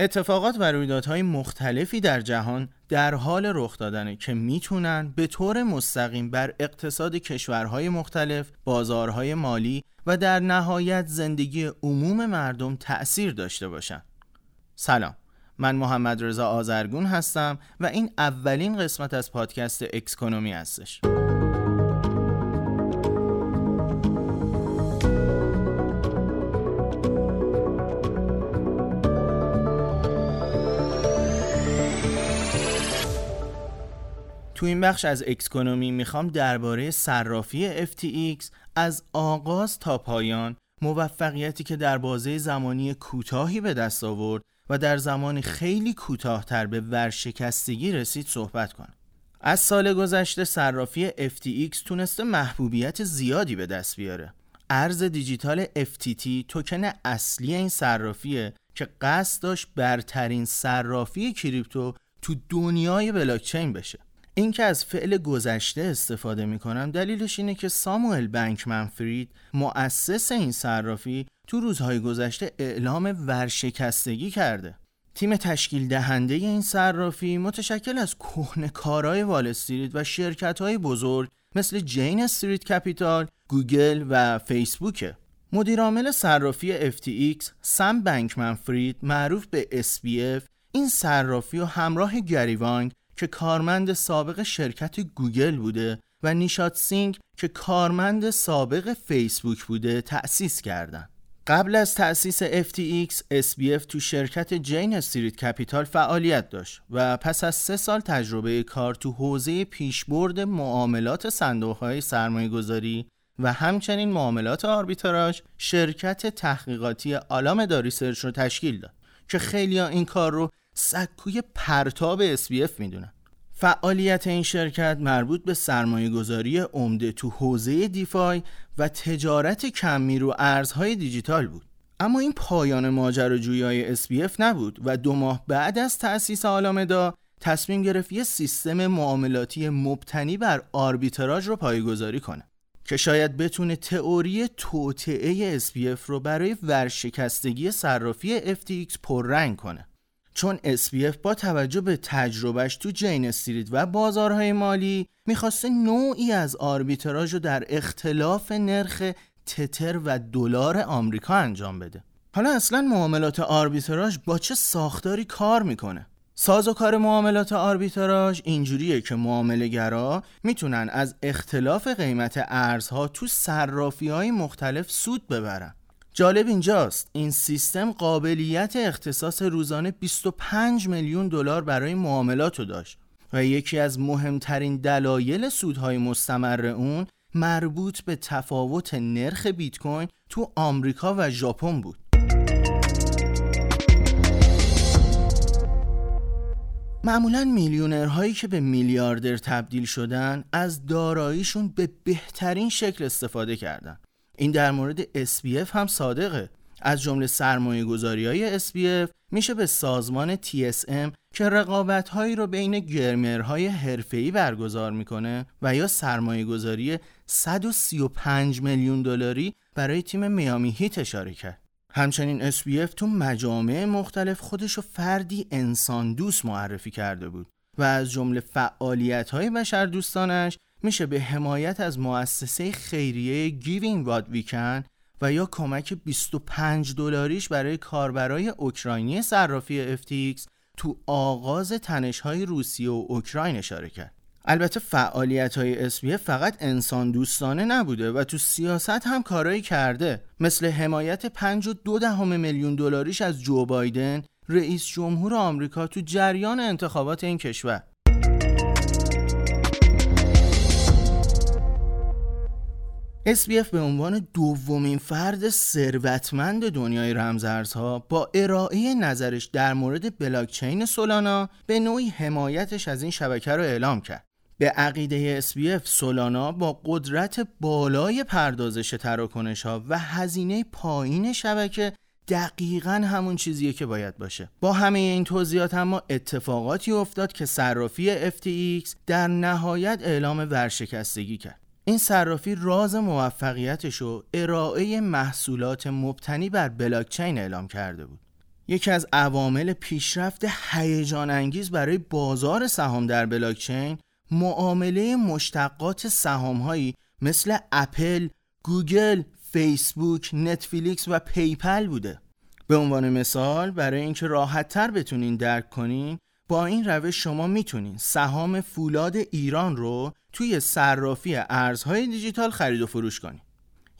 اتفاقات و رویدادهای مختلفی در جهان در حال رخ دادنه که می‌تونن به طور مستقیم بر اقتصاد کشورهای مختلف، بازارهای مالی و در نهایت زندگی عموم مردم تأثیر داشته باشن. سلام من محمد رضا آزرگون هستم و این اولین قسمت از پادکست اکسکونومی هستش. تو این بخش از اکسکونومی می‌خوام درباره صرافی FTX از آغاز تا پایان موفقیتی که در بازه زمانی کوتاهی به دست آورد و در زمان خیلی کوتاهتر به ورشکستگی رسید صحبت کنم. از سال گذشته صرافی FTX تونسته محبوبیت زیادی به دست بیاره. ارز دیجیتال FTT توکن اصلی این صرافیه که قصد داشت برترین صرافی کریپتو تو دنیای بلاکچین بشه. اینکه از فعل گذشته استفاده می‌کنم دلیلش اینه که ساموئل بنکمن فرید مؤسس این صرافی تو روزهای گذشته اعلام ورشکستگی کرده تیم تشکیل دهنده این صرافی متشکل از کهنه کارای وال استریت و شرکت های بزرگ مثل جین استریت کپیتال، گوگل و فیسبوکه. مدیرعامل صرافی FTX سم بنکمن فرید معروف به SBF این صرافی و همراه گری وانگ که کارمند سابق شرکت گوگل بوده و نیشاد سینگ که کارمند سابق فیسبوک بوده تأسیس کردند. قبل از تأسیس FTX, SBF تو شرکت جین استریت کپیتال فعالیت داشت و پس از سه سال تجربه کار تو حوزه پیشبرد معاملات صندوقهای سرمایه گذاری و همچنین معاملات آربیتراژ شرکت تحقیقاتی آلامدا ریسرچ رو تشکیل داد که خیلی این کار رو سکوی پرتاب SBF می‌دونن. فعالیت این شرکت مربوط به سرمایه گذاری عمده تو حوزه دیفای و تجارت کمی رو ارزهای دیجیتال بود. اما این پایان ماجراجویی های SBF نبود و دو ماه بعد از تأسیس آلامدا تصمیم گرفت یه سیستم معاملاتی مبتنی بر آربیتراژ رو پایگذاری کنه که شاید بتونه تئوری توطعه SBF رو برای ورشکستگی صرافی FTX پررنگ کنه. چون SBF با توجه به تجربهش تو جین استریت و بازارهای مالی می‌خواسته نوعی از آربیتراژ رو در اختلاف نرخ تتر و دلار آمریکا انجام بده. حالا اصلا معاملات آربیتراژ با چه ساختاری کار می‌کنه؟ ساز و کار معاملات آربیتراژ اینجوریه که معاملهگرا می‌تونن از اختلاف قیمت ارزها تو صرافی های مختلف سود ببرن. جالب اینجاست. این سیستم قابلیت اختصاص روزانه 25 میلیون دلار برای معاملات رو داشت و یکی از مهمترین دلایل سودهای مستمر اون مربوط به تفاوت نرخ بیت کوین تو آمریکا و ژاپن بود. معمولا میلیونرهایی که به میلیاردر تبدیل شدن از داراییشون به بهترین شکل استفاده کردن. این در مورد SPF هم صادقه از جمله سرمایه گذاری های SPF میشه به سازمان TSM که رقابت هایی رو بین گرمرهای حرفه‌ای برگزار می‌کنه و یا سرمایه گذاری 135 میلیون دلاری برای تیم میامی هیت اشاره کرد. همچنین SPF تو مجامع مختلف خودشو فردی انسان دوست معرفی کرده بود و از جمله فعالیت های بشر دوستانش میشه به حمایت از مؤسسه خیریه What We Can و یا کمک 25 دلاریش برای کاربرای اوکراینی صرافی FTX تو آغاز تنش‌های روسیه و اوکراین اشاره کرد. البته فعالیت های اسمیه فقط انسان دوستانه نبوده و تو سیاست هم کارایی کرده مثل حمایت 5 و دو دهم میلیون دلاریش از جو بایدن رئیس جمهور آمریکا تو جریان انتخابات این کشور SBF به عنوان دومین فرد ثروتمند دنیای رمزارزها با ارائه نظرش در مورد بلاکچین سولانا به نوعی حمایتش از این شبکه رو اعلام کرد. به عقیده SBF سولانا با قدرت بالای پردازش تراکنش ها و هزینه پایین شبکه دقیقا همون چیزیه که باید باشه با همه این توضیحات اما اتفاقاتی افتاد که صرافی FTX در نهایت اعلام ورشکستگی کرد این صرافی راز موفقیتش رو ارائه محصولات مبتنی بر بلاکچین اعلام کرده بود یکی از عوامل پیشرفت هیجان انگیز برای بازار سهام در بلاکچین معامله مشتقات سهام هایی مثل اپل، گوگل، فیسبوک، نتفلیکس و پیپل بوده. به عنوان مثال برای اینکه راحت تر بتونین درک کنین با این روش شما می‌تونین سهام فولاد ایران رو توی صرافی ارزهای دیجیتال خرید و فروش کنین.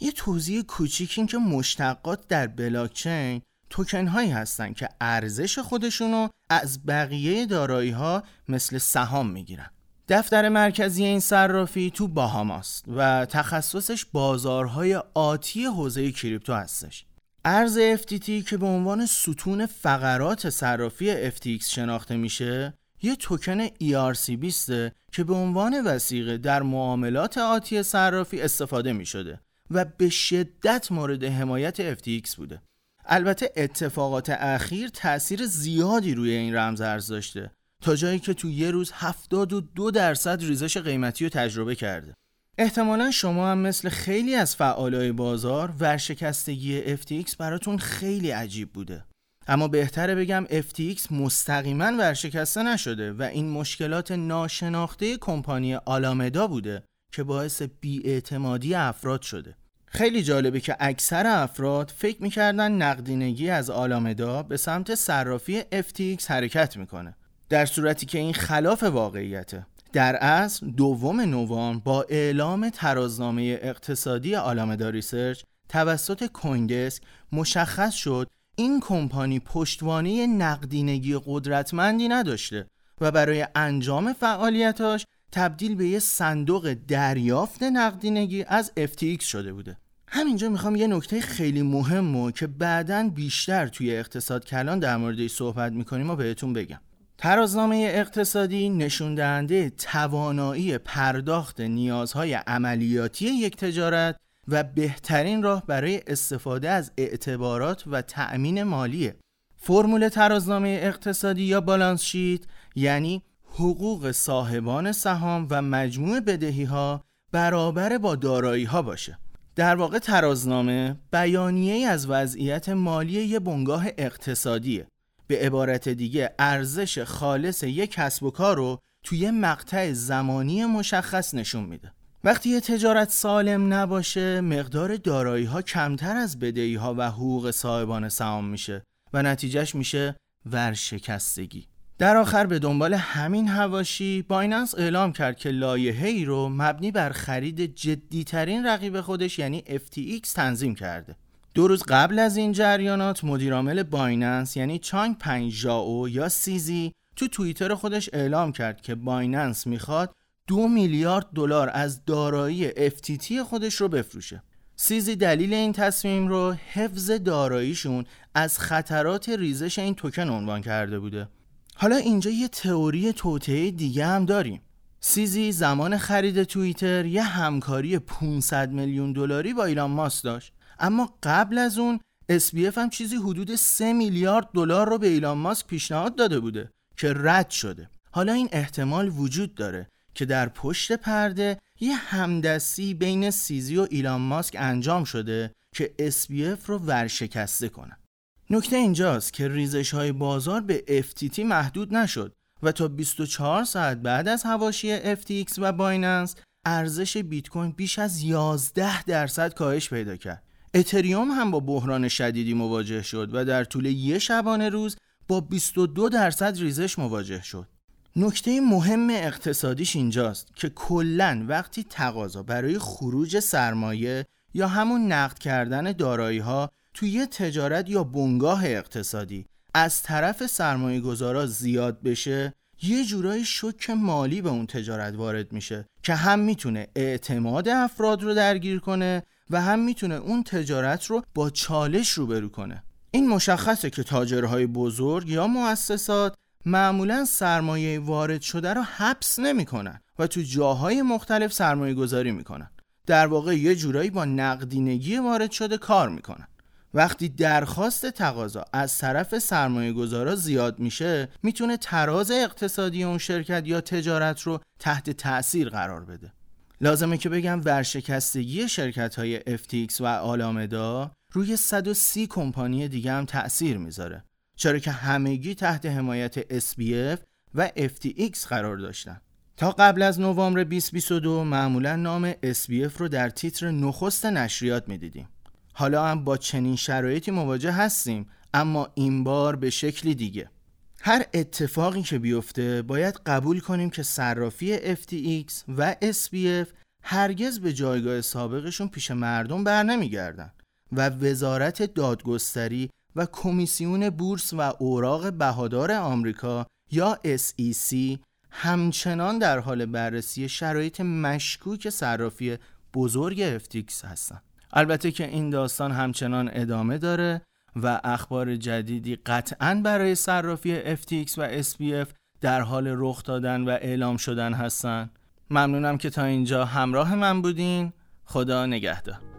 یه توضیح کوچیک این که مشتقات در بلاکچین توکن هایی هستن که ارزش خودشونو از بقیه دارایی ها مثل سهام می‌گیرن. دفتر مرکزی این صرافی تو باهاماست و تخصصش بازارهای آتی حوزه کریپتو هستش. ارز FTT که به عنوان ستون فقرات صرافی FTX شناخته میشه یه توکن ERC20 که به عنوان وسیقه در معاملات آتی صرافی استفاده می شده و به شدت مورد حمایت FTX بوده. البته اتفاقات اخیر تاثیر زیادی روی این رمز ارز داشته تا جایی که تو یه روز 72 درصد ریزش قیمتی رو تجربه کرده. احتمالا شما هم مثل خیلی از فعالای بازار ورشکستگی FTX براتون خیلی عجیب بوده. اما بهتره بگم FTX مستقیما ورشکسته نشده و این مشکلات ناشناخته کمپانی آلامدا بوده که باعث بیاعتمادی افراد شده. خیلی جالبه که اکثر افراد فکر می‌کردن نقدینگی از آلامدا به سمت صرافی FTX حرکت می‌کنه در صورتی که این خلاف واقعیته در اصل دوم نوامبر با اعلام ترازنامه اقتصادی آلامدا ریسرچ توسط کویندسک مشخص شد این کمپانی پشتوانه نقدینگی قدرتمندی نداشته و برای انجام فعالیتاش تبدیل به یه صندوق دریافت نقدینگی از FTX شده بوده. همینجا می‌خوام یه نکته خیلی مهم که بعدا بیشتر توی اقتصاد کلان در موردش صحبت می‌کنیم و بهتون بگم. ترازنامه اقتصادی نشون دهنده توانایی پرداخت نیازهای عملیاتی یک تجارت و بهترین راه برای استفاده از اعتبارات و تأمین مالیه. فرمول ترازنامه اقتصادی یا بالانس شیت یعنی حقوق صاحبان سهام و مجموع بدهی ها برابر با دارایی ها باشه. در واقع ترازنامه بیانیه از وضعیت مالی یه بنگاه اقتصادیه به عبارت دیگه ارزش خالص یک کسب و کار رو توی مقطع زمانی مشخص نشون میده. وقتی یه تجارت سالم نباشه مقدار دارایی ها کمتر از بدهی ها و حقوق صاحبان سهام میشه و نتیجهش میشه ورشکستگی. در آخر به دنبال همین حواشی بایننس اعلام کرد که لایحه ای رو مبنی بر خرید جدیترین رقیب خودش یعنی FTX تنظیم کرده. دو روز قبل از این جریانات مدیرعامل بایننس یعنی چانگ پنگ ژائو یا CZ تو توییتر خودش اعلام کرد که بایننس می‌خواد دو میلیارد دلار از دارایی FTT خودش رو بفروشه. سیزی دلیل این تصمیم رو حفظ داراییشون از خطرات ریزش این توکن عنوان کرده بوده. حالا اینجا یه تئوری توطئه دیگه هم داریم. سیزی زمان خرید توییتر یه همکاری 500 میلیون دلاری با ایلان ماسک داشت اما قبل از اون SBF هم چیزی حدود 3 میلیارد دلار رو به ایلان ماسک پیشنهاد داده بوده که رد شده. حالا این احتمال وجود داره که در پشت پرده یه همدستی بین سیزی و ایلان ماسک انجام شده که SBF رو ورشکسته کنه. نکته اینجاست که ریزش های بازار به FTT محدود نشد و تا 24 ساعت بعد از هواشی FTX و بایننس ارزش بیت کوین بیش از 11 درصد کاهش پیدا کرد. اتریوم هم با بحران شدیدی مواجه شد و در طول یک شبانه روز با 22 درصد ریزش مواجه شد. نکته مهم اقتصادیش اینجاست که کلا وقتی تقاضا برای خروج سرمایه یا همون نقد کردن دارایی ها توی تجارت یا بنگاه اقتصادی از طرف سرمایه گذارا زیاد بشه یه جورایی شک مالی به اون تجارت وارد میشه که هم می‌تونه اعتماد افراد رو درگیر کنه و هم می‌تونه اون تجارت رو با چالش روبرو کنه. این مشخصه که تاجرهای بزرگ یا مؤسسات معمولا سرمایه وارد شده رو حبس نمی‌کنن و تو جاهای مختلف سرمایه گذاری می‌کنن. در واقع یه جورایی با نقدینگی وارد شده کار می‌کنن. وقتی درخواست تقاضا از طرف سرمایه گذارا زیاد میشه می‌تونه تراز اقتصادی اون شرکت یا تجارت رو تحت تأثیر قرار بده. لازمه که بگم ورشکستگی شرکت های FTX و آلامدا روی 130 کمپانی دیگه هم تأثیر می‌ذاره چرا که همگی تحت حمایت SBF و FTX قرار داشتن. تا قبل از نوامبر 2022 معمولا نام SBF رو در تیتر نخست نشریات می‌دیدیم. حالا هم با چنین شرایطی مواجه هستیم اما این بار به شکلی دیگه. هر اتفاقی که بیفته باید قبول کنیم که صرافی FTX و SBF هرگز به جایگاه سابقشون پیش مردم بر نمیگردن و وزارت دادگستری و کمیسیون بورس و اوراق بهادار آمریکا یا SEC همچنان در حال بررسی شرایط مشکوک صرافی بزرگ FTX هستند. البته که این داستان همچنان ادامه داره و اخبار جدیدی قطعا برای صرافی FTX و SBF در حال رخ دادن و اعلام شدن هستن. ممنونم که تا اینجا همراه من بودین. خدا نگهدار.